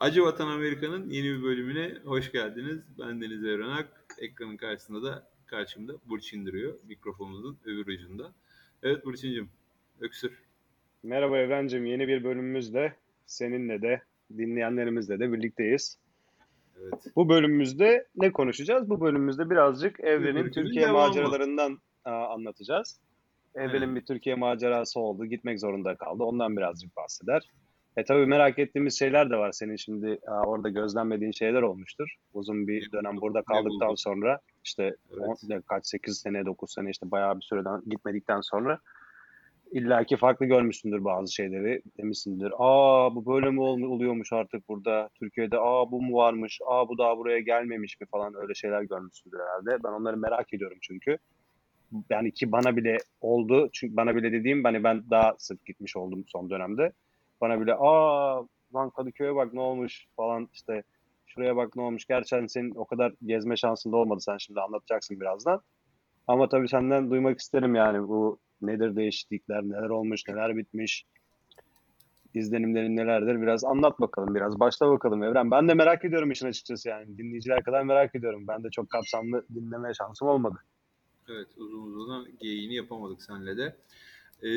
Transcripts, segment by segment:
Acı Vatan Amerika'nın yeni bir bölümüne hoş geldiniz. Ben Deniz Evrenak. Ekranın karşısında da karşımda Burçin duruyor. Mikrofonumuzun öbür ucunda. Evet Burçin'cim, öksür. Merhaba Evrencim, yeni bir bölümümüzde seninle de dinleyenlerimizle de birlikteyiz. Evet. Bu bölümümüzde ne konuşacağız? Bu bölümümüzde birazcık Evren'in Bölümün Türkiye devamı. maceralarından aa, anlatacağız. Evren'in Aynen. bir Türkiye macerası oldu, gitmek zorunda kaldı. Ondan birazcık bahseder. E tabii merak ettiğimiz şeyler de var. Senin şimdi orada gözlemlediğin şeyler olmuştur. Uzun bir Ne dönem burada kaldıktan sonra işte Evet. kaç 8 sene 9 sene işte bayağı bir süreden gitmedikten sonra illaki farklı görmüşsündür bazı şeyleri. Demişsindir. Aa bu böyle mi ol- oluyormuş artık burada Türkiye'de? Aa bu mu varmış? Aa bu daha buraya gelmemiş mi falan öyle şeyler görmüşsündür herhalde. Ben onları merak ediyorum çünkü. Yani ki bana bile oldu. Çünkü bana bile dediğim hani ben daha sık gitmiş oldum son dönemde. Bana bile aa lan Kadıköy'e bak ne olmuş falan işte şuraya bak ne olmuş. Gerçekten senin o kadar gezme şansın da olmadı. Sen şimdi anlatacaksın birazdan. Ama tabii senden duymak isterim yani bu nedir değişiklikler, neler olmuş, neler bitmiş, izlenimlerin nelerdir biraz anlat bakalım biraz başla bakalım Evren. Ben de merak ediyorum işin açıkçası yani dinleyiciler kadar merak ediyorum. Ben de çok kapsamlı dinleme şansım olmadı. Evet, uzun uzun geyiğini yapamadık senle de. Ee,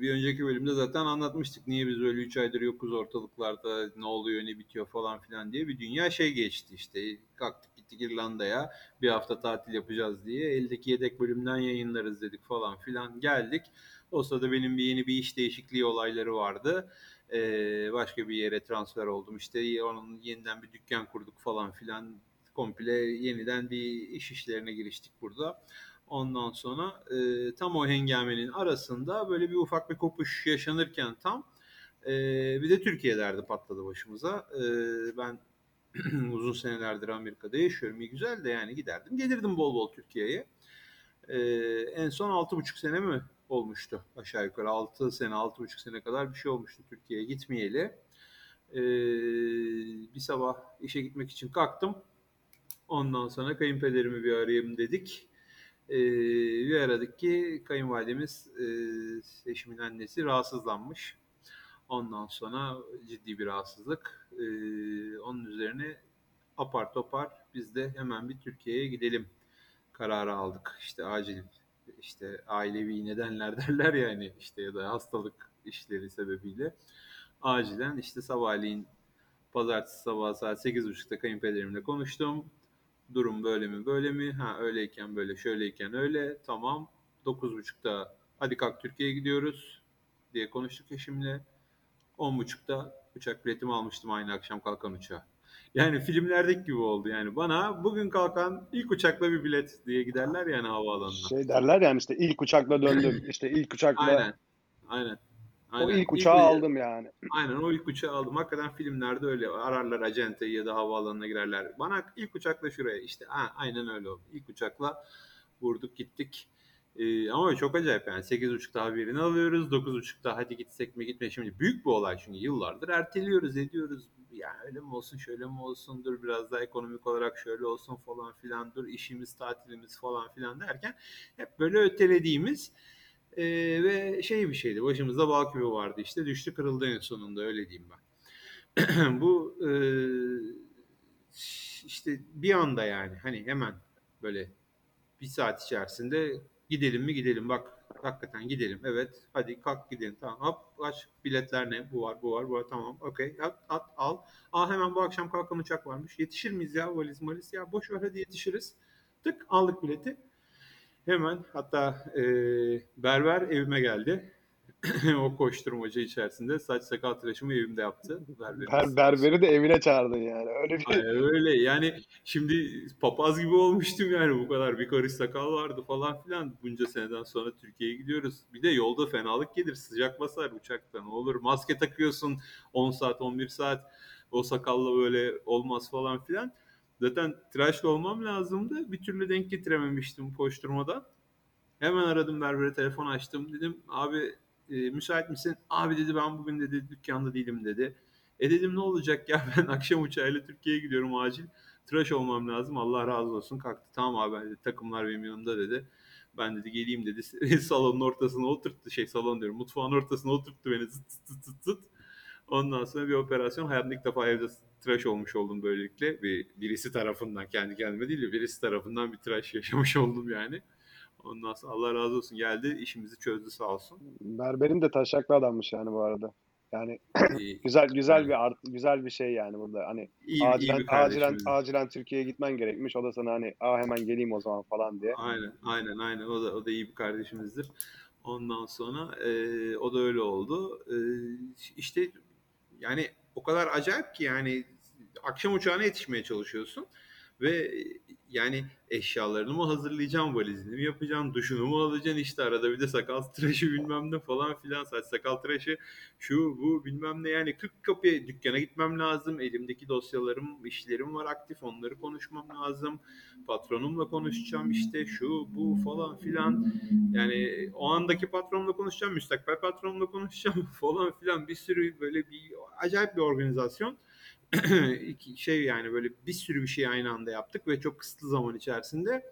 bir önceki bölümde zaten anlatmıştık. Niye biz böyle 3 aydır yokuz ortalıklarda, ne oluyor, ne bitiyor falan filan diye. Bir dünya şey geçti işte. Kalktık gittik İrlanda'ya bir hafta tatil yapacağız diye. Eldeki yedek bölümden yayınlarız dedik falan filan. Geldik. O sırada benim bir yeni bir iş değişikliği olayları vardı. Ee, başka bir yere transfer oldum. İşte onun yeniden bir dükkan kurduk falan filan. Komple yeniden bir iş işlerine giriştik burada. Ondan sonra e, tam o hengamenin arasında böyle bir ufak bir kopuş yaşanırken tam e, bir de Türkiye derdi patladı başımıza. E, ben uzun senelerdir Amerika'da yaşıyorum. İyi güzel de yani giderdim. Gelirdim bol bol Türkiye'ye. E, en son 6,5 sene mi olmuştu aşağı yukarı? 6 sene, 6,5 sene kadar bir şey olmuştu Türkiye'ye gitmeyeli. E, bir sabah işe gitmek için kalktım. Ondan sonra kayınpederimi bir arayayım dedik. Ee, bir aradık ki kayınvalidemiz e, eşimin annesi rahatsızlanmış. Ondan sonra ciddi bir rahatsızlık. Ee, onun üzerine apar topar biz de hemen bir Türkiye'ye gidelim kararı aldık. İşte acil işte ailevi nedenler derler ya hani işte ya da hastalık işleri sebebiyle acilen işte sabahleyin pazartesi sabahı saat 8.30'da kayınpederimle konuştum. Durum böyle mi böyle mi? Ha öyleyken böyle şöyleyken öyle. Tamam. 9.30'da hadi kalk Türkiye'ye gidiyoruz diye konuştuk eşimle. 10.30'da uçak biletimi almıştım aynı akşam kalkan uçağa. Yani filmlerdeki gibi oldu yani. Bana bugün kalkan ilk uçakla bir bilet diye giderler yani havaalanına. Şey derler yani işte ilk uçakla döndüm. işte ilk uçakla Aynen. Aynen. O Aynen. ilk uçağı İlk- aldım yani. Aynen o ilk uçağı aldım. Hakikaten filmlerde öyle ararlar acenteyi ya da havaalanına girerler. Bana ilk uçakla şuraya işte ha, aynen öyle oldu. İlk uçakla vurduk gittik. Ee, ama çok acayip yani 8.30'da haberini alıyoruz. 9.30'da hadi gitsek mi gitme. Şimdi büyük bir olay çünkü yıllardır erteliyoruz ediyoruz. Ya öyle mi olsun şöyle mi olsun dur biraz daha ekonomik olarak şöyle olsun falan filan dur işimiz tatilimiz falan filan derken hep böyle ötelediğimiz ee, ve şey bir şeydi. Başımızda bal küpü vardı işte. Düştü kırıldı en sonunda öyle diyeyim ben. Bu e, işte bir anda yani hani hemen böyle bir saat içerisinde gidelim mi gidelim bak hakikaten gidelim evet hadi kalk gidelim tamam hop aç biletler ne bu var bu var bu var tamam okey at, at al aa hemen bu akşam kalkan uçak varmış yetişir miyiz ya valiz malis ya boş ver hadi yetişiriz tık aldık bileti Hemen hatta e, berber evime geldi. o koşturmaca içerisinde saç sakal tıraşımı evimde yaptı. Berberimiz. Ber, berberi de evine çağırdın yani. Öyle bir Ay, öyle yani şimdi papaz gibi olmuştum yani bu kadar bir karış sakal vardı falan filan bunca seneden sonra Türkiye'ye gidiyoruz. Bir de yolda fenalık gelir sıcak basar uçakta ne olur maske takıyorsun 10 saat 11 saat o sakalla böyle olmaz falan filan. Zaten tıraşlı olmam lazımdı bir türlü denk getirememiştim koşturmadan. Hemen aradım berbere telefon açtım dedim abi e, müsait misin? Abi dedi ben bugün dedi dükkanda değilim dedi. E dedim ne olacak ya ben akşam uçağıyla Türkiye'ye gidiyorum acil. Tıraş olmam lazım Allah razı olsun. Kalktı tamam abi dedi, takımlar benim yanımda dedi. Ben dedi geleyim dedi salonun ortasına oturttu şey salon diyorum mutfağın ortasına oturttu beni zıt zıt zıt zıt. Ondan sonra bir operasyon. Hayatımda ilk defa evde tıraş olmuş oldum böylelikle. Bir, birisi tarafından kendi kendime değil de birisi tarafından bir tıraş yaşamış oldum yani. Ondan sonra Allah razı olsun geldi işimizi çözdü sağ olsun. Berberin de taşaklı adammış yani bu arada. Yani güzel güzel Evet. bir art, güzel bir şey yani burada. Hani iyi, iyi acilen bir acilen acilen Türkiye'ye gitmen gerekmiş. O da sana hani aa hemen geleyim o zaman falan diye. Aynen, aynen, aynen. O da o da iyi bir kardeşimizdir. Ondan sonra e, o da öyle oldu. E, işte yani o kadar acayip ki yani akşam uçağına yetişmeye çalışıyorsun ve yani eşyalarını mı hazırlayacağım, valizini mi yapacağım, duşunu mu alacaksın işte arada bir de sakal tıraşı bilmem ne falan filan saç sakal tıraşı şu bu bilmem ne yani 40 kapıya dükkana gitmem lazım. Elimdeki dosyalarım, işlerim var aktif onları konuşmam lazım. Patronumla konuşacağım işte şu bu falan filan. Yani o andaki patronumla konuşacağım, müstakbel patronumla konuşacağım falan filan bir sürü böyle bir acayip bir organizasyon. Şey yani böyle bir sürü bir şey aynı anda yaptık ve çok kısıtlı zaman içerisinde.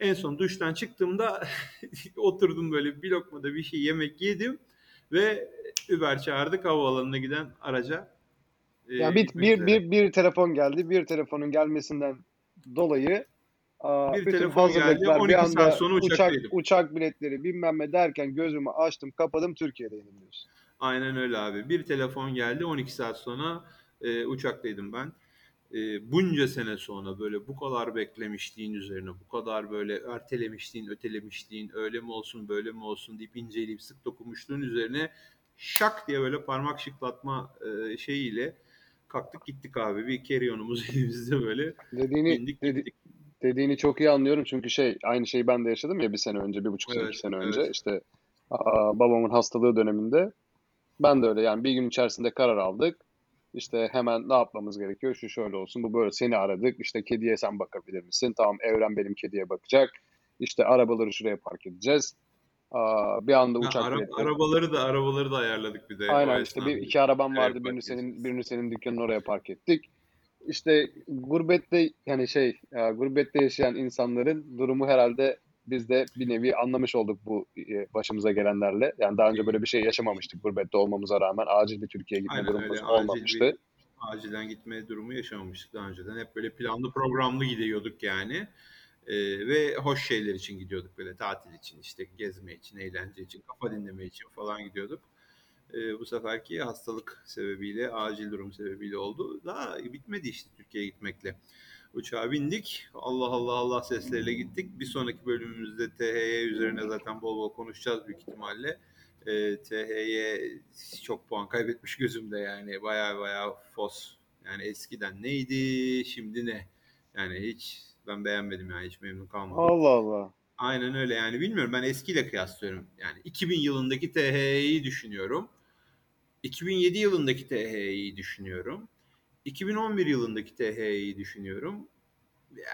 En son duştan çıktığımda oturdum böyle bir lokmada bir şey yemek yedim ve Uber çağırdık havaalanına giden araca. e, Ya bir, bir, üzere. bir, bir telefon geldi. Bir telefonun gelmesinden dolayı aa, Bir telefon geldi, hazırlıklar 12 bir saat anda sonra uçak, uçak biletleri bilmem ne derken gözümü açtım kapadım Türkiye'deydim diyorsun. Aynen öyle abi. Bir telefon geldi 12 saat sonra e, uçaktaydım ben. E, bunca sene sonra böyle bu kadar beklemişliğin üzerine bu kadar böyle ertelemişliğin, ötelemişliğin öyle mi olsun böyle mi olsun deyip inceleyip sık dokunmuşluğun üzerine şak diye böyle parmak şıklatma e, şeyiyle kalktık gittik abi. Bir keriyonumuz elimizde böyle Dediğini bindik dedi- gittik. dediğini çok iyi anlıyorum çünkü şey aynı şeyi ben de yaşadım ya bir sene önce, bir buçuk sene, Evet, iki sene evet. önce işte aa, babamın hastalığı döneminde ben de öyle yani bir gün içerisinde karar aldık. İşte hemen ne yapmamız gerekiyor? Şu şöyle olsun, bu böyle. Seni aradık. İşte kediye sen bakabilir misin? Tamam, Evren benim kediye bakacak. İşte arabaları şuraya park edeceğiz. Aa, bir anda Ha, uçak ara- biletleri. arabaları da arabaları da ayarladık bir de Aynen işte bir iki arabam vardı. Birini senin birini senin dükkanın oraya park ettik. İşte gurbette yani şey e, gurbette yaşayan insanların durumu herhalde biz de bir nevi anlamış olduk bu e, başımıza gelenlerle. Yani daha önce böyle bir şey yaşamamıştık gurbette olmamaza rağmen acil bir Türkiye'ye gitme Aynen durumumuz öyle acil olmamıştı. bir acilen gitme durumu yaşamamıştık daha önceden. Hep böyle planlı programlı gidiyorduk yani. Ee, ve hoş şeyler için gidiyorduk böyle tatil için işte gezme için, eğlence için, kafa dinleme için falan gidiyorduk. Ee, bu seferki hastalık sebebiyle, acil durum sebebiyle oldu. Daha bitmedi işte Türkiye'ye gitmekle. Uçağa bindik. Allah Allah Allah sesleriyle gittik. Bir sonraki bölümümüzde THY üzerine zaten bol bol konuşacağız büyük ihtimalle. E, THY çok puan kaybetmiş gözümde yani. Baya baya fos. Yani eskiden neydi, şimdi ne? Yani hiç ben beğenmedim yani hiç memnun kalmadım. Allah Allah. Aynen öyle yani bilmiyorum ben eskiyle kıyaslıyorum. Yani 2000 yılındaki THY'yi düşünüyorum. 2007 yılındaki THY'yi düşünüyorum. 2011 yılındaki THY'yi düşünüyorum. Ya,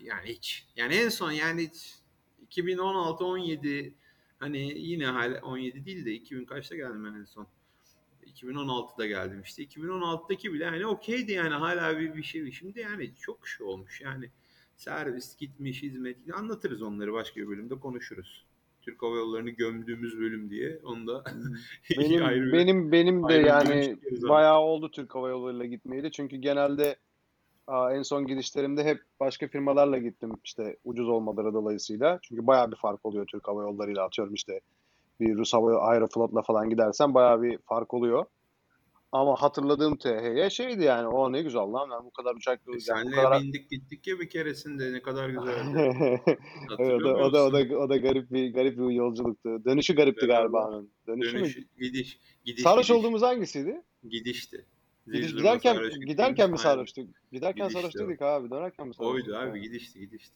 yani hiç. Yani en son yani hiç 2016 17 hani yine hala 17 değil de 2000 kaçta geldim ben en son? 2016'da geldim işte. 2016'daki bile hani okeydi yani hala bir, bir şey. Şimdi yani çok şey olmuş yani. Servis gitmiş, hizmet anlatırız onları başka bir bölümde konuşuruz. Türk Hava Yolları'nı gömdüğümüz bölüm diye. Onu da Benim ayrı bir- benim benim de yani bayağı oldu Türk Hava Yolları'yla gitmeyeli. Çünkü genelde aa, en son gidişlerimde hep başka firmalarla gittim işte ucuz olmaları dolayısıyla. Çünkü bayağı bir fark oluyor Türk Hava Yolları'yla atıyorum işte bir Rus Hava Aeroflot'la falan gidersen bayağı bir fark oluyor. Ama hatırladığım THY şeydi yani o ne güzel lan ben bu kadar uçak yani bu kadar bindik gittik ya bir keresinde ne kadar güzeldi. Evet, o da, o da, o da, o da garip bir garip bir yolculuktu. Dönüşü garipti Beraber. galiba onun. Dönüşü Dönüş, mü? gidiş, gidiş, Sarhoş gidiş. olduğumuz hangisiydi? Gidişti. Gidiş, giderken sarhoş giderken mi sarhoştuk? Giderken Gidişti sarhoştuk abi. Dönerken mi sarhoştuk? Oydu abi Evet. gidişti gidişti.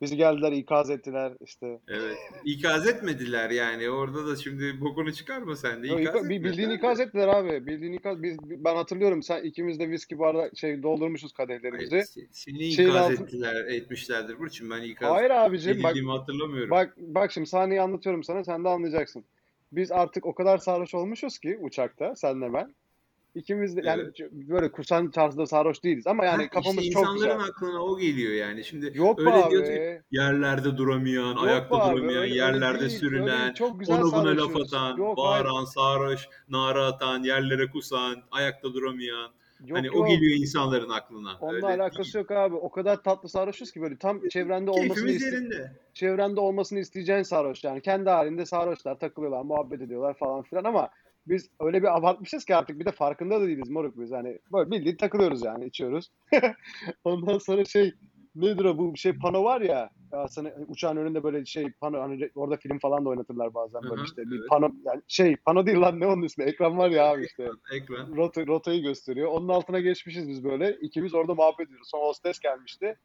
Bizi geldiler ikaz ettiler işte. Evet. İkaz etmediler yani. Orada da şimdi bokunu çıkarma sen de. İkaz ika- bi- bildiğin ikaz ettiler abi. Bildiğin ikaz biz ben hatırlıyorum sen ikimiz de viski barda şey doldurmuşuz Hayır, kadehlerimizi. se- seni Şeyin ikaz altı- ettiler, etmişlerdir Burçin. Ben ikaz Hayır abicim bak hatırlamıyorum. bak bak şimdi sahneyi anlatıyorum sana sen de anlayacaksın. Biz artık o kadar sarhoş olmuşuz ki uçakta senle ben. İkimiz de yani Evet. böyle kusan tarzda sarhoş değiliz ama yani Heh, kafamız işte çok insanların güzel. aklına o geliyor yani. Şimdi Yok öyle diyorsun ki abi. yerlerde duramayan, Yok ayakta abi. duramayan, Öyle, öyle yerlerde değil. Öyle sürünen, değil. Çok güzel ona buna laf atan, Yok hayır. bağıran, sarhoş, nara atan, yerlere kusan, ayakta duramayan. Yok Hani o yok. geliyor insanların aklına. Onunla Öyle alakası değil. yok abi. O kadar tatlı sarhoşuz ki böyle tam çevrende olmasını iste çevrende olmasını isteyeceğin sarhoş yani. Kendi halinde sarhoşlar, takılıyorlar, muhabbet ediyorlar falan filan ama biz öyle bir abartmışız ki artık bir de farkında da değiliz moruk biz. Hani böyle bildiğin takılıyoruz yani içiyoruz. Ondan sonra şey nedir o bu şey pano var ya sana uçağın önünde böyle şey pano hani orada film falan da oynatırlar bazen böyle işte bir evet. pano yani şey pano değil lan ne onun ismi ekran var ya abi işte Ekran. rota, rotayı gösteriyor. Onun altına geçmişiz biz böyle. İkimiz orada muhabbet ediyoruz. Sonra hostes gelmişti.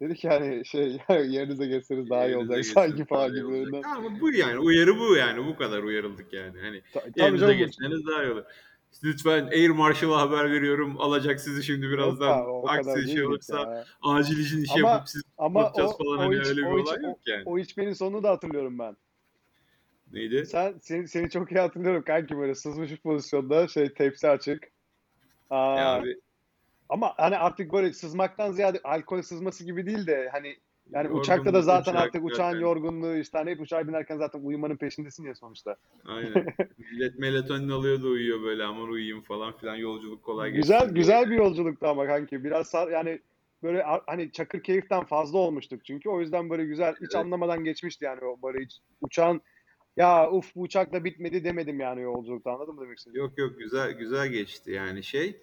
Dedi ki hani şey yerinize geçseniz daha iyi olacak sanki falan gibi. olacak. Ama bu yani uyarı bu yani bu kadar uyarıldık yani. Hani Ta- yerinize geçseniz daha iyi olur. Lütfen Air Marshall'a haber veriyorum. Alacak sizi şimdi Yok birazdan. abi, o Aksi şey olursa ya. acil işin işi Ama yapıp sizi ama o, falan o, hani iç, öyle bir o, olay o, yok yani. o içmenin sonunu da hatırlıyorum ben. Neydi? Sen seni, seni çok iyi hatırlıyorum kanki böyle sızmış bir pozisyonda şey tepsi açık. Ya Aa, abi ama hani artık böyle sızmaktan ziyade alkol sızması gibi değil de hani yani uçakta da yorgunluk, zaten uçak artık uçağın zaten. yorgunluğu işte hani hep uçağa binerken zaten uyumanın peşindesin ya sonuçta. Aynen. Millet melatonin alıyor da uyuyor böyle aman uyuyayım falan filan yolculuk kolay geçsin Güzel diye. güzel bir yolculuktu ama kanki. Biraz sar, yani böyle hani çakır keyiften fazla olmuştuk çünkü. O yüzden böyle güzel hiç Evet. anlamadan geçmişti yani o böyle hiç uçağın ya uf bu uçak da bitmedi demedim yani yolculukta anladın mı demek istediğimi? Yok yok güzel güzel geçti yani şey.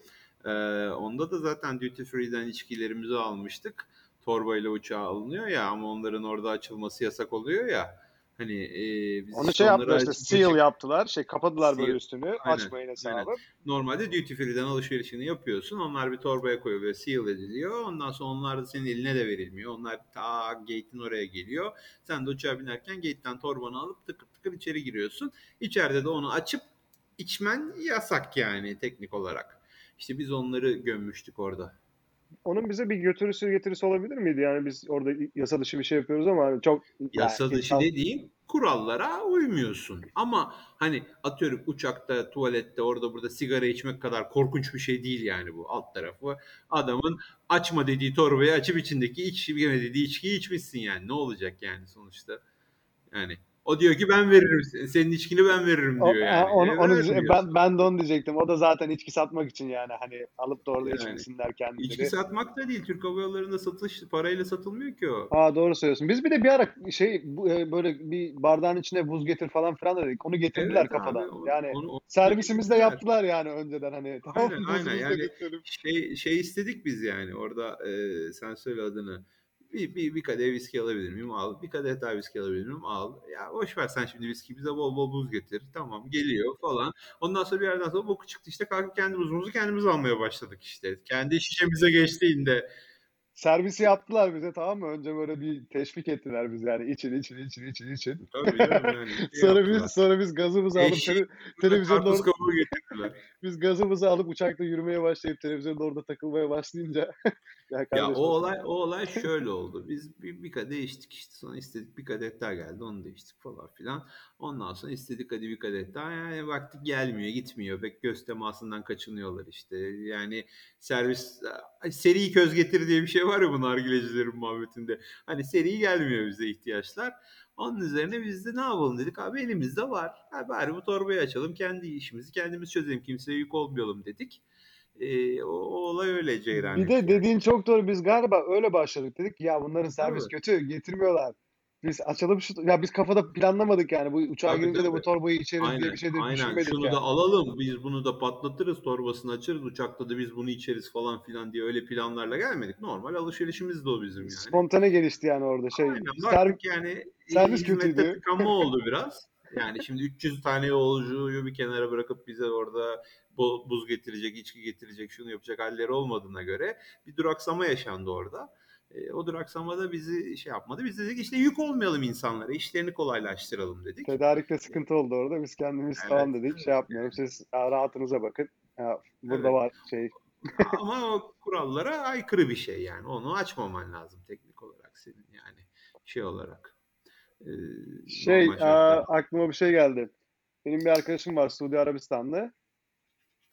Ee, onda da zaten duty free'den içkilerimizi almıştık. Torbayla uçağa alınıyor ya ama onların orada açılması yasak oluyor ya. Hani e, biz Onu işte şey yaptılar işte seal açıp yaptılar. Şey kapadılar böyle seal üstünü. aynen Açmayın aynen. hesabı. Normalde duty free'den alışverişini yapıyorsun. Onlar bir torbaya koyuluyor, seal ediliyor. Ondan sonra onlar da senin eline de verilmiyor. Onlar ta gate'in oraya geliyor. Sen de uçağa binerken gate'ten torbanı alıp tıkır tıkır içeri giriyorsun. İçeride de onu açıp içmen yasak yani teknik olarak. İşte biz onları gömmüştük orada. Onun bize bir götürüsü getirisi olabilir miydi? Yani biz orada yasa dışı bir şey yapıyoruz ama hani çok yani Yasa dışı insan dediğin kurallara uymuyorsun. Ama hani atıyorum uçakta, tuvalette, orada burada sigara içmek kadar korkunç bir şey değil yani bu alt tarafı. Adamın açma dediği torbayı açıp içindeki içme dediği içkiyi içmişsin yani. Ne olacak yani sonuçta? Yani o diyor ki ben veririm. Senin içkini ben veririm O- diyor a- yani. onu, E, onu vermiyor. ben ben de onu diyecektim. O da zaten içki satmak için yani hani alıp da orada Yani içmesinler içki kendileri. satmak da değil. Türk Hava Yolları'nda satış parayla satılmıyor ki o. Aa doğru söylüyorsun. Biz bir de bir ara şey e, böyle bir bardağın içine buz getir falan filan dedik. Onu getirdiler Evet abi kafadan. onu, Yani onu, onu servisimizi de getirdiler. yaptılar yani önceden hani tamam Aynen aynen yani getirelim. şey şey istedik biz yani orada e, sen söyle adını bir, bir, bir kadeh viski alabilir miyim? Al. Bir kadeh daha viski alabilir miyim? Al. Ya boş ver sen şimdi viski bize bol bol buz getir. Tamam geliyor falan. Ondan sonra bir yerden sonra boku çıktı işte kalkıp kendi buzumuzu kendimiz almaya başladık işte. Kendi şişemize geçtiğinde. Servisi yaptılar bize tamam mı? Önce böyle bir teşvik ettiler biz yani için için için için için. Tabii yani şey Sonra yaptılar. biz sonra biz gazımızı alıp tele, televizyonda karpuz kabuğu getirdiler. biz gazımızı alıp uçakta yürümeye başlayıp televizyonda orada takılmaya başlayınca ya Ya o olay o olay şöyle oldu. Biz bir, bir kadeh içtik işte sonra istedik bir kadeh daha geldi onu da içtik falan filan. Ondan sonra istedik hadi bir kadeh daha yani baktık gelmiyor gitmiyor pek göz temasından kaçınıyorlar işte. Yani servis seri köz getir diye bir şey var ya bu nargilecilerin muhabbetinde. Hani seri gelmiyor bize ihtiyaçlar. Onun üzerine biz de ne yapalım dedik abi elimizde var. Ha, bari bu torbayı açalım kendi işimizi kendimiz çözelim kimseye yük olmayalım dedik. O, o olay öyle ceyran Bir de dediğin çok doğru. Biz galiba öyle başladık. Dedik ya bunların servis Tabii. kötü, getirmiyorlar. Biz açalım şu ya biz kafada planlamadık yani bu uçağa Tabii girince de bu torbayı içeriz diye Aynen, bir şey de aynen. Şunu yani. da alalım, biz bunu da patlatırız, torbasını açarız, uçakta da biz bunu içeriz falan filan diye öyle planlarla gelmedik. Normal alışverişimiz de o bizim yani. Spontane gelişti yani orada şey. Aynen Ser, baktık yani servis kötüydü. tıkanma oldu biraz. Yani şimdi 300 tane yolcuyu bir kenara bırakıp bize orada buz getirecek, içki getirecek, şunu yapacak halleri olmadığına göre bir duraksama yaşandı orada. E, o duraksamada bizi şey yapmadı. Biz dedik işte yük olmayalım insanlara, işlerini kolaylaştıralım dedik. Tedarikte sıkıntı oldu orada. Biz kendimiz Evet, tamam dedik. Şey yapmıyorum. Siz rahatınıza bakın. Ya, burada Evet. var şey. Ama o kurallara aykırı bir şey yani. Onu açmaman lazım teknik olarak senin yani şey olarak. Ee, Şey şartlarda. aklıma bir şey geldi. Benim bir arkadaşım var Suudi Arabistan'da.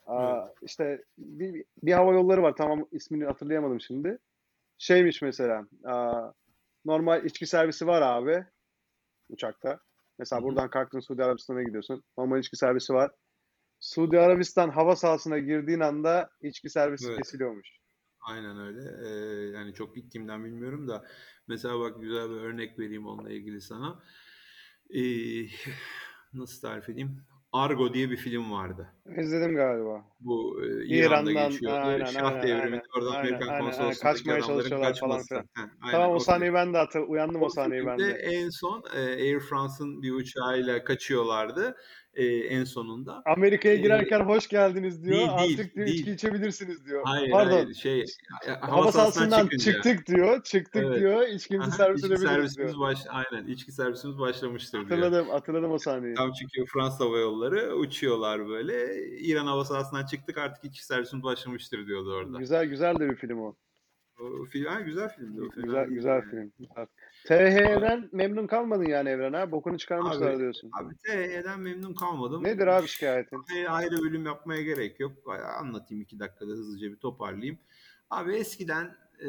Aa, işte bir, bir hava yolları var. Tamam ismini hatırlayamadım şimdi. Şeymiş mesela. aa, normal içki servisi var abi uçakta. Mesela buradan kalktın Suudi Arabistan'a gidiyorsun. Normal içki servisi var. Suudi Arabistan hava sahasına girdiğin anda içki servisi Evet. kesiliyormuş. Aynen öyle. Ee, yani çok gittiğimden bilmiyorum da mesela bak güzel bir örnek vereyim onunla ilgili sana. Ee, nasıl tarif edeyim? Argo diye bir film vardı. İzledim galiba. Bu e, İran'da İran'dan geçiyordu. aynen Şah aynen devriminde aynen. oradan Aynen Amerikan aynen aynen. konsolosluğundaki Kaçmaya çalışıyorlar falan filan. Aynen Tamam o film. sahneyi ben de hatır uyandım o O sahneyi ben de. en son e, Air France'ın bir uçağıyla kaçıyorlardı e, en sonunda. Amerika'ya E, girerken hoş geldiniz diyor. değil değil Artık diyor içki değil. içebilirsiniz diyor. Hayır Pardon. hayır şey hava Hava sahasından çıktık diyor. Çıktık Evet. diyor. İçkimizi servis içki edebiliriz diyor. servisimiz baş aynen içki servisimiz başlamıştır diyor. Hatırladım, hatırladım o sahneyi. Tam çünkü Fransız Hava Yolları uçuyorlar böyle. İran hava sahasından çıktık artık içki servisimiz başlamıştır diyordu orada. Güzel güzel de bir film o. O film, ha, güzel filmdi o fena Güzel güzel film. TH'den memnun kalmadın yani Evren ha? Bokunu çıkarmışlar abi, diyorsun. abi TH'den memnun kalmadım. Nedir abi şikayetin? Ayrı bölüm yapmaya gerek yok. Anlatayım iki dakikada hızlıca bir toparlayayım. Abi eskiden e,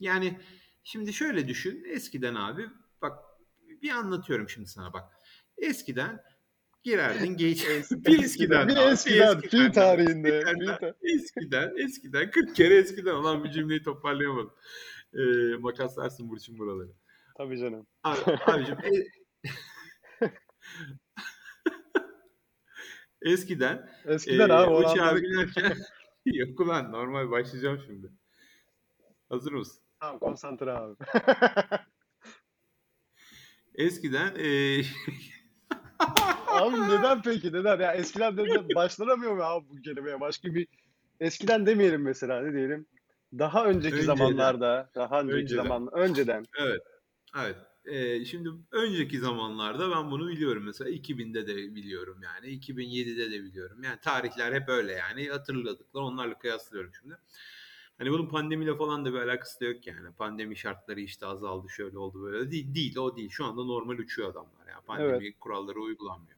yani şimdi şöyle düşün. Eskiden abi bak bir anlatıyorum şimdi sana bak. Eskiden girerdin geç bir eskiden, bir bir eskiden, eskiden tarihinde. Eskiden eskiden eskiden 40 kere eskiden olan bir cümleyi toparlayamadım. E, makaslarsın Burçin buraları. Tabii canım. Abi, abicim e, eskiden Eskiden e, abi uçağa binerken yok ulan normal başlayacağım şimdi. Hazır mısın? Tamam konsantre abi. Eskiden e, Abi neden peki? Neden? Ya eskiden de başlanamıyor mu abi bu kelimeye? Başka bir eskiden demeyelim mesela ne diyelim? Daha önceki önceden zamanlarda, daha önceki önceden zaman önceden. evet evet E, şimdi önceki zamanlarda ben bunu biliyorum mesela 2000'de de biliyorum yani 2007'de de biliyorum yani tarihler hep öyle yani hatırladıklar onlarla kıyaslıyorum şimdi. Hani bunun pandemiyle falan da bir alakası da yok yani. Pandemi şartları işte azaldı, şöyle oldu böyle değil. Değil, o değil. Şu anda normal uçuyor adamlar. Yani pandemi Evet. kuralları uygulanmıyor.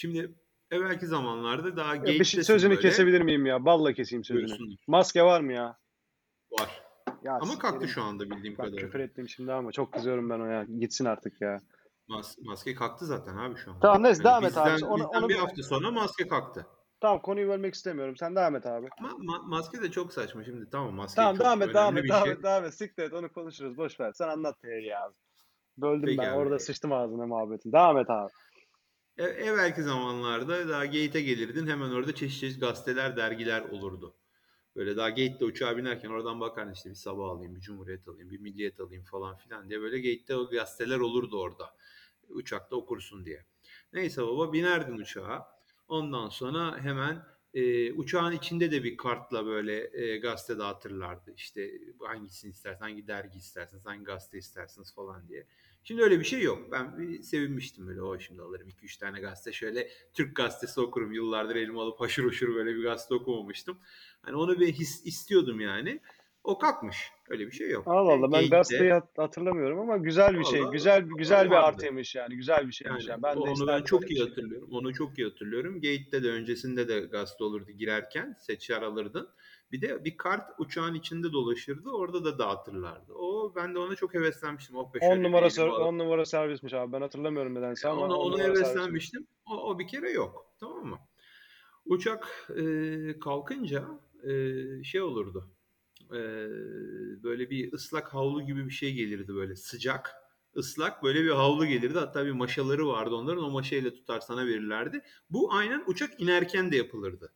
Şimdi evvelki zamanlarda daha Ya bir şey, sözünü böyle. kesebilir miyim ya? Balla keseyim sözünü. Buyursunlar. Maske var mı ya? Var. Ya Ama kalktı şu anda bildiğim Bak küfür kadarıyla. ettim şimdi ama çok kızıyorum ben o ya. Gitsin artık ya. Mas maske kalktı zaten abi şu anda. Tamam neyse Yani devam et abi. bizden, Onu, bizden onu bir hafta sonra maske kalktı. tamam konuyu bölmek istemiyorum. Sen devam et abi. Ama ma- maske de çok saçma şimdi. Tamam maske Tamam çok devam et devam et devam şey. et devam et. Siktir et onu konuşuruz. Boş ver. Sen anlat Tehlikeli abi. Böldüm Peki ben. abi. Orada sıçtım ağzına muhabbetin. Devam et abi. E- evvelki zamanlarda daha gate'e gelirdin hemen orada çeşit çeşit gazeteler, dergiler olurdu. Böyle daha gate'de uçağa binerken oradan bakardın işte bir sabah alayım, bir cumhuriyet alayım, bir milliyet alayım falan filan diye böyle gate'de o gazeteler olurdu orada. Uçakta okursun diye. Neyse baba binerdin uçağa. Ondan sonra hemen e, uçağın içinde de bir kartla böyle e, gazete dağıtırlardı. İşte hangisini istersen, hangi dergi isterseniz, hangi gazete isterseniz falan diye. Şimdi öyle bir şey yok. Ben bir sevinmiştim böyle. O şimdi alırım 2-3 tane gazete. Şöyle Türk gazetesi okurum. Yıllardır elime alıp haşır hoşur böyle bir gazete okumamıştım. Hani onu bir his istiyordum yani. O kalkmış. Öyle bir şey yok. Allah Allah ben gazeteyi hat- hatırlamıyorum ama güzel bir şey. Vallahi Güzel güzel bir vardı. artıymış yani. Güzel bir şeymiş Yani yani. Ben o- de onu ben çok iyi şey. hatırlıyorum. Onu çok iyi hatırlıyorum. Gate'de de öncesinde de gazete olurdu girerken seçer alırdın. Bir de bir kart uçağın içinde dolaşırdı. Orada da dağıtırlardı. O ben de ona çok heveslenmiştim. Oh be 10 şöyle bir numara ser- 10 numara servismiş abi. Ben hatırlamıyorum nedense ama ona, 10 ona heveslenmiştim. O, o bir kere yok. Tamam mı? Uçak e, kalkınca e, şey olurdu. E, böyle bir ıslak havlu gibi bir şey gelirdi böyle sıcak. ıslak böyle bir havlu gelirdi. Hatta bir maşaları vardı onların. O maşayla tutar sana verirlerdi. Bu aynen uçak inerken de yapılırdı.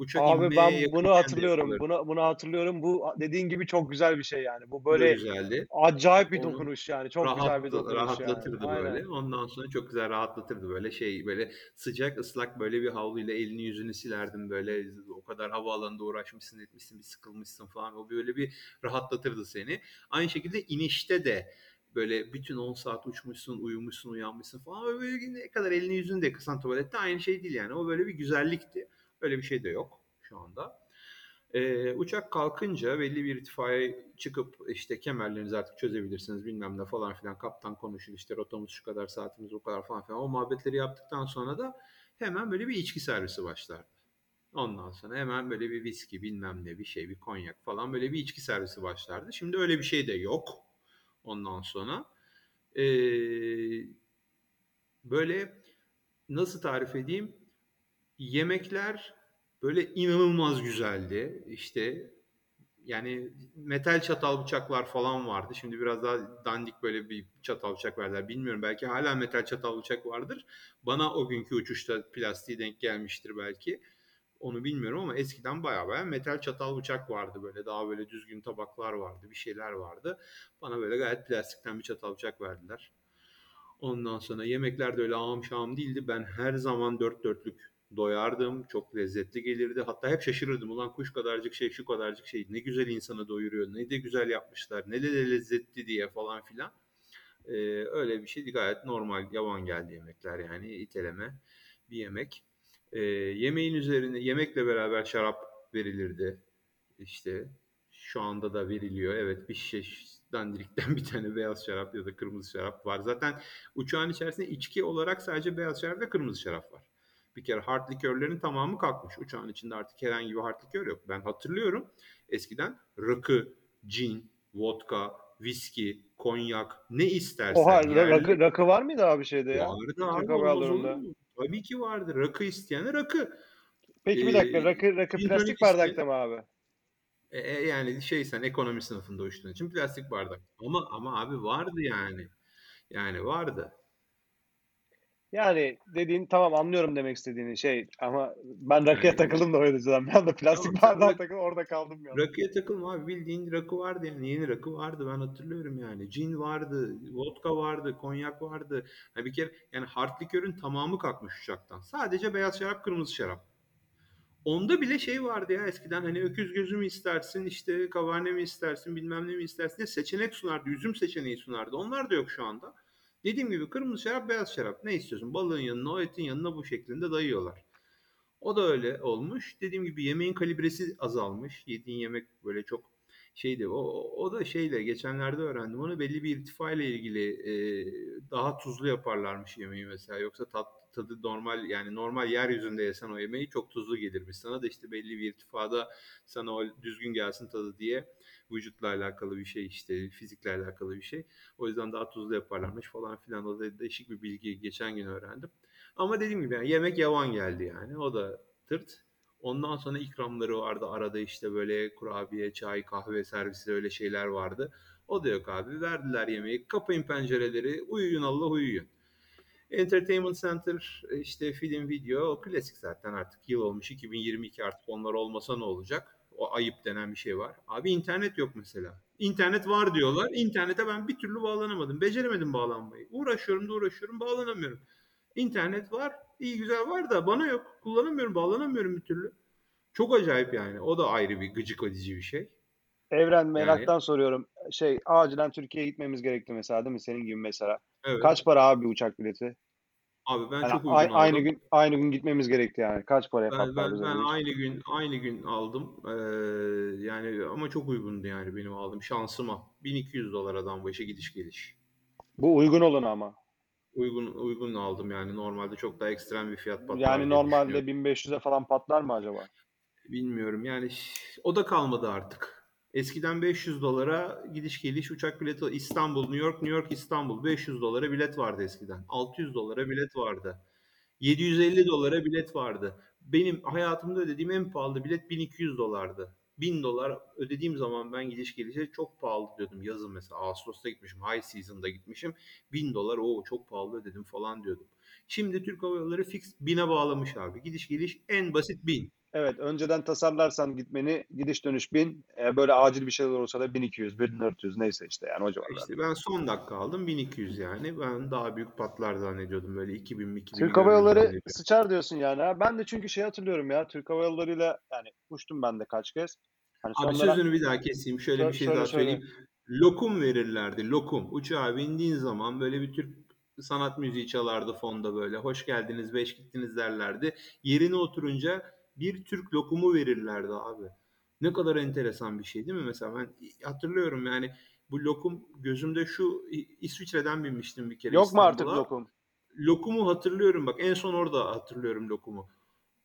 Uçak Abi inmeye ben yakınken bunu hatırlıyorum. Bunu bunu hatırlıyorum. Bu dediğin gibi çok güzel bir şey yani. Bu Bu da böyle güzeldi. acayip bir Onu dokunuş yani. Çok güzel bir rahat, dokunuş yani. rahatlatırdı Aynen. böyle. Ondan sonra çok güzel rahatlatırdı böyle şey böyle sıcak ıslak böyle bir havluyla elini yüzünü silerdin böyle o kadar havaalanında uğraşmışsın etmişsin bir sıkılmışsın falan o böyle bir rahatlatırdı seni. Aynı şekilde inişte de böyle bütün 10 saat uçmuşsun, uyumuşsun, uyanmışsın falan. Böyle ne kadar elini yüzünü de yıkasan tuvalette aynı şey değil yani. O böyle bir güzellikti. Öyle bir şey de yok şu anda. Ee, uçak kalkınca belli bir irtifaya çıkıp işte kemerlerinizi artık çözebilirsiniz bilmem ne falan filan kaptan konuşur işte rotamız şu kadar saatimiz bu kadar falan filan o muhabbetleri yaptıktan sonra da hemen böyle bir içki servisi başlardı. Ondan sonra hemen böyle bir viski bilmem ne bir şey bir konyak falan böyle bir içki servisi başlardı. Şimdi öyle bir şey de yok. Ondan sonra ee, böyle nasıl tarif edeyim? Yemekler böyle inanılmaz güzeldi. İşte yani metal çatal bıçaklar falan vardı. Şimdi biraz daha dandik böyle bir çatal bıçak verdiler. Bilmiyorum belki hala metal çatal bıçak vardır. Bana o günkü uçuşta plastiği denk gelmiştir belki. Onu bilmiyorum ama eskiden bayağı bayağı metal çatal bıçak vardı böyle. Daha böyle düzgün tabaklar vardı, bir şeyler vardı. Bana böyle gayet plastikten bir çatal bıçak verdiler. Ondan sonra yemekler de öyle ağam şam değildi. Ben her zaman dört dörtlük doyardım. Çok lezzetli gelirdi. Hatta hep şaşırırdım. Ulan kuş kadarcık şey şu kadarcık şey. Ne güzel insanı doyuruyor. Ne de güzel yapmışlar. Ne de, lezzetli diye falan filan. Ee, öyle bir şeydi. Gayet normal. Yavan geldi yemekler yani. iteleme bir yemek. Ee, yemeğin üzerine yemekle beraber şarap verilirdi. İşte şu anda da veriliyor. Evet bir şişe dandirikten bir tane beyaz şarap ya da kırmızı şarap var. Zaten uçağın içerisinde içki olarak sadece beyaz şarap ve kırmızı şarap var. Bir kere hard likörlerin tamamı kalkmış. Uçağın içinde artık herhangi bir hard likör yok. Ben hatırlıyorum eskiden rakı, cin, vodka, viski, konyak ne istersen. Oha yani, rakı, rakı var mıydı abi şeyde ya? Vardı abi. Olmaz? Tabii ki vardı. Rakı isteyene rakı. Peki bir Ee, dakika rakı rakı gin plastik bardakta mı abi? E, e, yani şey sen ekonomi sınıfında uçtuğun için plastik bardak. Ama ama abi vardı yani. Yani vardı. Yani dediğin tamam anlıyorum demek istediğini şey ama ben rakıya Yani- takıldım da o yüzden. Ben de plastik Tamam, bardağa takıldım orada kaldım ya. Rakıya takılma abi bildiğin rakı vardı yani yeni rakı vardı ben hatırlıyorum yani. Cin vardı, vodka vardı, konyak vardı. Ha bir kere yani hard likörün tamamı kalkmış uçaktan. Sadece beyaz şarap, kırmızı şarap. Onda bile şey vardı ya eskiden hani öküz gözü mü istersin işte kavarne mi istersin bilmem ne mi istersin diye seçenek sunardı. Üzüm seçeneği sunardı. Onlar da yok şu anda. Dediğim gibi kırmızı şarap beyaz şarap ne istiyorsun balığın yanına o etin yanına bu şeklinde dayıyorlar. O da öyle olmuş. Dediğim gibi yemeğin kalibresi azalmış. Yediğin yemek böyle çok şeydi. O, o da şeyle geçenlerde öğrendim. Onu belli bir irtifa ile ilgili e, daha tuzlu yaparlarmış yemeği mesela. Yoksa tat, tadı normal yani normal yeryüzünde yesen o yemeği çok tuzlu gelirmiş sana da işte belli bir irtifada sana o düzgün gelsin tadı diye vücutla alakalı bir şey işte fizikle alakalı bir şey. O yüzden daha tuzlu yaparlarmış falan filan. O da değişik bir bilgi geçen gün öğrendim. Ama dediğim gibi yani yemek yavan geldi yani. O da tırt. Ondan sonra ikramları vardı. Arada işte böyle kurabiye, çay, kahve servisi öyle şeyler vardı. O da yok abi. Verdiler yemeği. Kapayın pencereleri. Uyuyun Allah uyuyun. Entertainment Center işte film video o klasik zaten artık yıl olmuş 2022 artık onlar olmasa ne olacak? O ayıp denen bir şey var. Abi internet yok mesela. İnternet var diyorlar. İnternete ben bir türlü bağlanamadım. Beceremedim bağlanmayı. Uğraşıyorum da uğraşıyorum bağlanamıyorum. İnternet var. iyi güzel var da bana yok. Kullanamıyorum, bağlanamıyorum bir türlü. Çok acayip yani. O da ayrı bir gıcık edici bir şey. Evren meraktan soruyorum. Şey acilen Türkiye'ye gitmemiz gerekti mesela değil mi? Senin gibi mesela. Evet. Kaç para abi bir uçak bileti? Abi ben Yani çok uygun a- aldım. aynı gün aynı gün gitmemiz gerekti yani. Kaç paraya Ben, patlar ben, bize ben bu iş? aynı gün aynı gün aldım. Ee, yani ama çok uygundu yani benim aldığım şansıma. 1200 dolar adam başı gidiş geliş. Bu uygun olan ama. Uygun uygun aldım yani normalde çok daha ekstrem bir fiyat patlar Yani normalde düşünüyorum. 1500'e falan patlar mı acaba? Bilmiyorum yani ş- o da kalmadı artık. Eskiden 500 dolara gidiş geliş uçak bileti İstanbul, New York, New York, İstanbul 500 dolara bilet vardı eskiden. 600 dolara bilet vardı. 750 dolara bilet vardı. Benim hayatımda ödediğim en pahalı bilet 1200 dolardı. 1000 dolar ödediğim zaman ben gidiş gelişe çok pahalı diyordum. Yazın mesela Ağustos'ta gitmişim, high season'da gitmişim. 1000 dolar o çok pahalı ödedim falan diyordum. Şimdi Türk Hava Yolları fix 1000'e bağlamış abi. Gidiş geliş en basit 1000. Evet, önceden tasarlarsan gitmeni gidiş dönüş 1000, e, böyle acil bir şeyler olursa da 1200, 1400 neyse işte yani o civarlarda. İşte ben son dakika aldım 1200 yani. Ben daha büyük patlar zannediyordum böyle 2000 2000 Türk Hava Yolları sıçar diyorsun yani. ha. Ben de çünkü şey hatırlıyorum ya Türk Hava Yolları'yla yani uçtum ben de kaç kez. Hani Abi sonlara- sözünü bir daha keseyim. Şöyle Sö- bir şey söyle, daha söyle. söyleyeyim. Lokum verirlerdi. Lokum. Uçağa bindiğin zaman böyle bir Türk sanat müziği çalardı fonda böyle. Hoş geldiniz, beş gittiniz derlerdi. Yerine oturunca bir Türk lokumu verirlerdi abi. Ne kadar enteresan bir şey değil mi? Mesela ben hatırlıyorum yani bu lokum gözümde şu İsviçre'den binmiştim bir kere Yok mu artık İstanbul'a. lokum? Lokumu hatırlıyorum bak en son orada hatırlıyorum lokumu.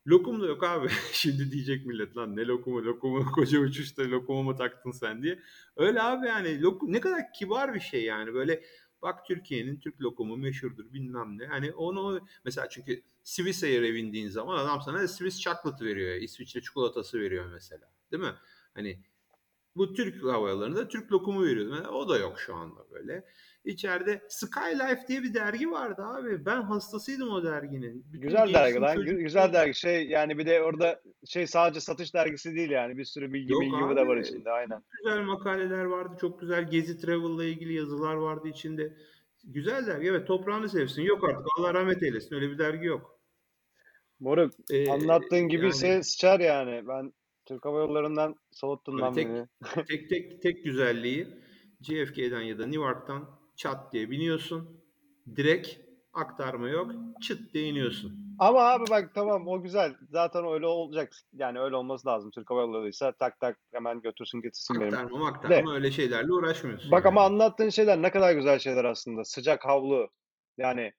Lokum da yok abi. Şimdi diyecek millet lan ne lokumu lokumu koca uçuşta lokumu mu taktın sen diye. Öyle abi yani lokum ne kadar kibar bir şey yani böyle bak Türkiye'nin Türk lokumu meşhurdur bilmem ne. Hani onu mesela çünkü Swiss bindiğin zaman adam sana Swiss chocolate veriyor. İsviçre çikolatası veriyor mesela. Değil mi? Hani bu Türk hava yollarında Türk lokumu veriyordu. Yani o da yok şu anda böyle. İçeride Skylife diye bir dergi vardı abi. Ben hastasıydım o derginin. Bütün Güzel dergi lan. Çocukluğum- Güzel dergi. Şey yani bir de orada şey sadece satış dergisi değil yani. Bir sürü bilgi Yok bilgi abi. de var içinde. Aynen. Çok güzel makaleler vardı. Çok güzel gezi travel'la ilgili yazılar vardı içinde. Güzel dergi. Evet toprağını sevsin. Yok artık. Allah rahmet eylesin. Öyle bir dergi yok. Moruk Ee, anlattığın gibi yani- ise sıçar yani. Ben Türk Hava Yolları'ndan soğuttun lan tek- beni. tek tek tek güzelliği JFK'den ya da Newark'tan çat diye biniyorsun. Direkt aktarma yok. Çıt diye iniyorsun. Ama abi bak tamam o güzel. Zaten öyle olacak. Yani öyle olması lazım. Türk Hava Yolları'ysa tak tak hemen götürsün getirsin benim. Aktarma aktarma öyle şeylerle uğraşmıyorsun. Bak yani. ama anlattığın şeyler ne kadar güzel şeyler aslında. Sıcak havlu. Yani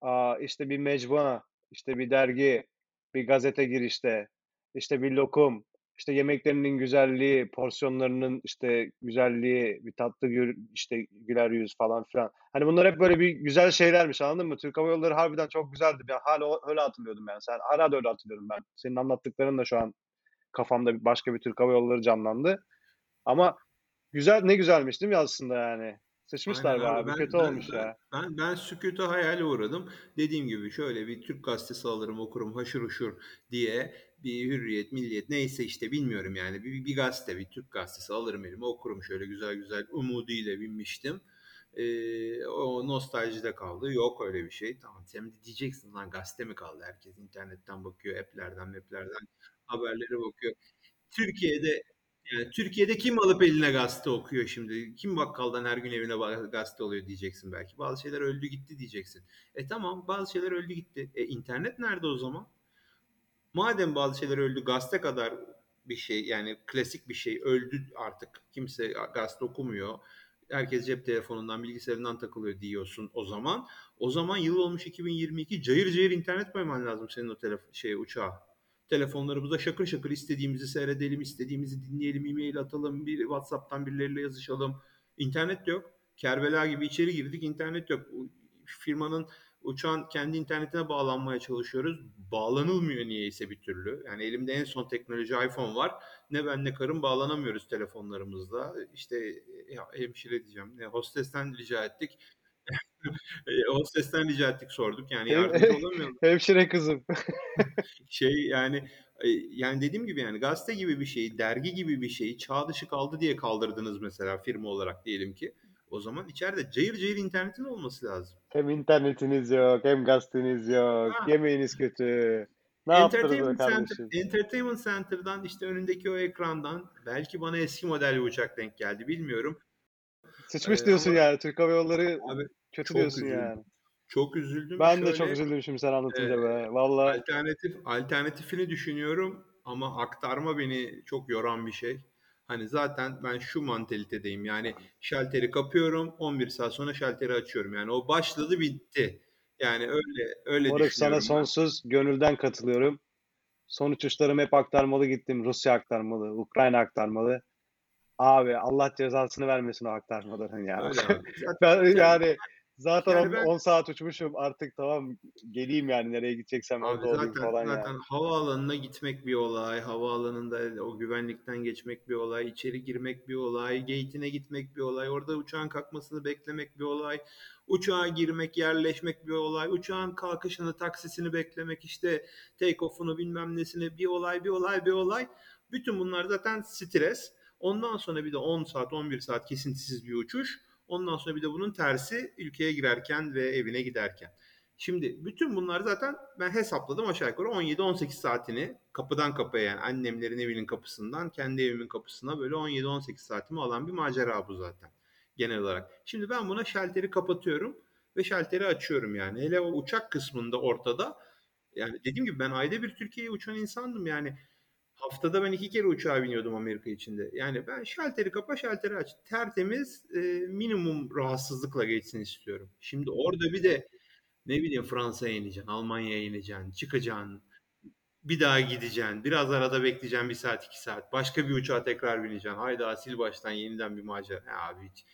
aa, işte bir mecmua, işte bir dergi, bir gazete girişte, işte bir lokum, işte yemeklerinin güzelliği, porsiyonlarının işte güzelliği, bir tatlı gür, işte güler yüz falan filan. Hani bunlar hep böyle bir güzel şeylermiş anladın mı? Türk Hava Yolları harbiden çok güzeldi. Ben hala öyle hatırlıyordum yani. Sen hala da öyle hatırlıyorum ben. Senin anlattıkların da şu an kafamda başka bir Türk Hava Yolları canlandı. Ama güzel ne güzelmiş değil mi aslında yani? Sıçmışlar Aynen abi. abi. Ben- Kötü ben- olmuş ben- ya. Ben ben sükûte hayale uğradım. Dediğim gibi şöyle bir Türk gazetesi alırım okurum haşır uşur diye bir hürriyet, milliyet neyse işte bilmiyorum yani bir, bir gazete bir Türk gazetesi alırım elime okurum şöyle güzel güzel umuduyla binmiştim. Ee, o nostaljide kaldı. Yok öyle bir şey. Tamam sen de diyeceksin lan gazete mi kaldı? Herkes internetten bakıyor, app'lerden, map'lerden haberlere bakıyor. Türkiye'de yani Türkiye'de kim alıp eline gazete okuyor şimdi? Kim bakkaldan her gün evine gazete alıyor diyeceksin belki. Bazı şeyler öldü gitti diyeceksin. E tamam bazı şeyler öldü gitti. E internet nerede o zaman? Madem bazı şeyler öldü gazete kadar bir şey yani klasik bir şey öldü artık kimse gazete okumuyor. Herkes cep telefonundan bilgisayarından takılıyor diyorsun o zaman. O zaman yıl olmuş 2022 cayır cayır internet koyman lazım senin o telefon şey uçağa. Telefonlarımıza şakır şakır istediğimizi seyredelim, istediğimizi dinleyelim, e-mail atalım, bir WhatsApp'tan birileriyle yazışalım. İnternet yok. Kerbela gibi içeri girdik, internet yok. Firmanın uçağın kendi internetine bağlanmaya çalışıyoruz. Bağlanılmıyor niyeyse bir türlü. Yani elimde en son teknoloji iPhone var. Ne ben ne karım bağlanamıyoruz telefonlarımızla. İşte ya, hemşire diyeceğim. Ne, hostesten rica ettik. E, hostesten rica ettik sorduk. Yani yardımcı olamıyoruz Hemşire kızım. şey yani e, yani dediğim gibi yani gazete gibi bir şeyi, dergi gibi bir şeyi çağ dışı kaldı diye kaldırdınız mesela firma olarak diyelim ki. O zaman içeride cayır cayır internetin olması lazım. Hem internetiniz yok, hem gazeteniz yok, Ha. yemeğiniz kötü. Ne Entertainment? Center, Entertainment Center'dan işte önündeki o ekrandan belki bana eski model bir uçak denk geldi bilmiyorum. Sıçmış Ee, diyorsun ama- yani. Türk Hava Yolları Abi kötü diyorsun üzüldüm. yani. çok üzüldüm. Ben de Şöyle, çok üzüldüm şimdi sen anlatınca e, be. Vallahi Alternatif alternatifini düşünüyorum ama aktarma beni çok yoran bir şey. Hani zaten ben şu mantalitedeyim. Yani şalteri kapıyorum, 11 saat sonra şalteri açıyorum. Yani o başladı bitti. Yani öyle öyle Moruk sana ben. sonsuz gönülden katılıyorum. Son uçuşlarım hep aktarmalı gittim. Rusya aktarmalı, Ukrayna aktarmalı. Abi Allah cezasını vermesin o aktarmaların ya. Öyle abi. Zaten- yani zaten Yani 10 ben- 10 saat uçmuşum artık tamam geleyim yani nereye gideceksem Abi orada zaten, falan zaten yani. havaalanına gitmek bir olay, havaalanında o güvenlikten geçmek bir olay, içeri girmek bir olay, gate'ine gitmek bir olay, orada uçağın kalkmasını beklemek bir olay, uçağa girmek, yerleşmek bir olay, uçağın kalkışını, taksisini beklemek, işte take off'unu bilmem nesini bir olay, bir olay, bir olay. Bütün bunlar zaten stres. Ondan sonra bir de 10 saat, 11 saat kesintisiz bir uçuş. Ondan sonra bir de bunun tersi ülkeye girerken ve evine giderken. Şimdi bütün bunlar zaten ben hesapladım aşağı yukarı 17-18 saatini kapıdan kapıya yani annemlerin evinin kapısından kendi evimin kapısına böyle 17-18 saatimi alan bir macera bu zaten genel olarak. Şimdi ben buna şalteri kapatıyorum ve şalteri açıyorum yani. Hele o uçak kısmında ortada yani dediğim gibi ben ayda bir Türkiye'ye uçan insandım yani. Haftada ben iki kere uçağa biniyordum Amerika içinde. Yani ben şalteri kapa şalteri aç. Tertemiz e, minimum rahatsızlıkla geçsin istiyorum. Şimdi orada bir de ne bileyim Fransa'ya ineceksin, Almanya'ya ineceksin, çıkacaksın. Bir daha gideceksin. Biraz arada bekleyeceksin bir saat iki saat. Başka bir uçağa tekrar bineceksin. Hayda sil baştan yeniden bir macera. Ya abi hiç.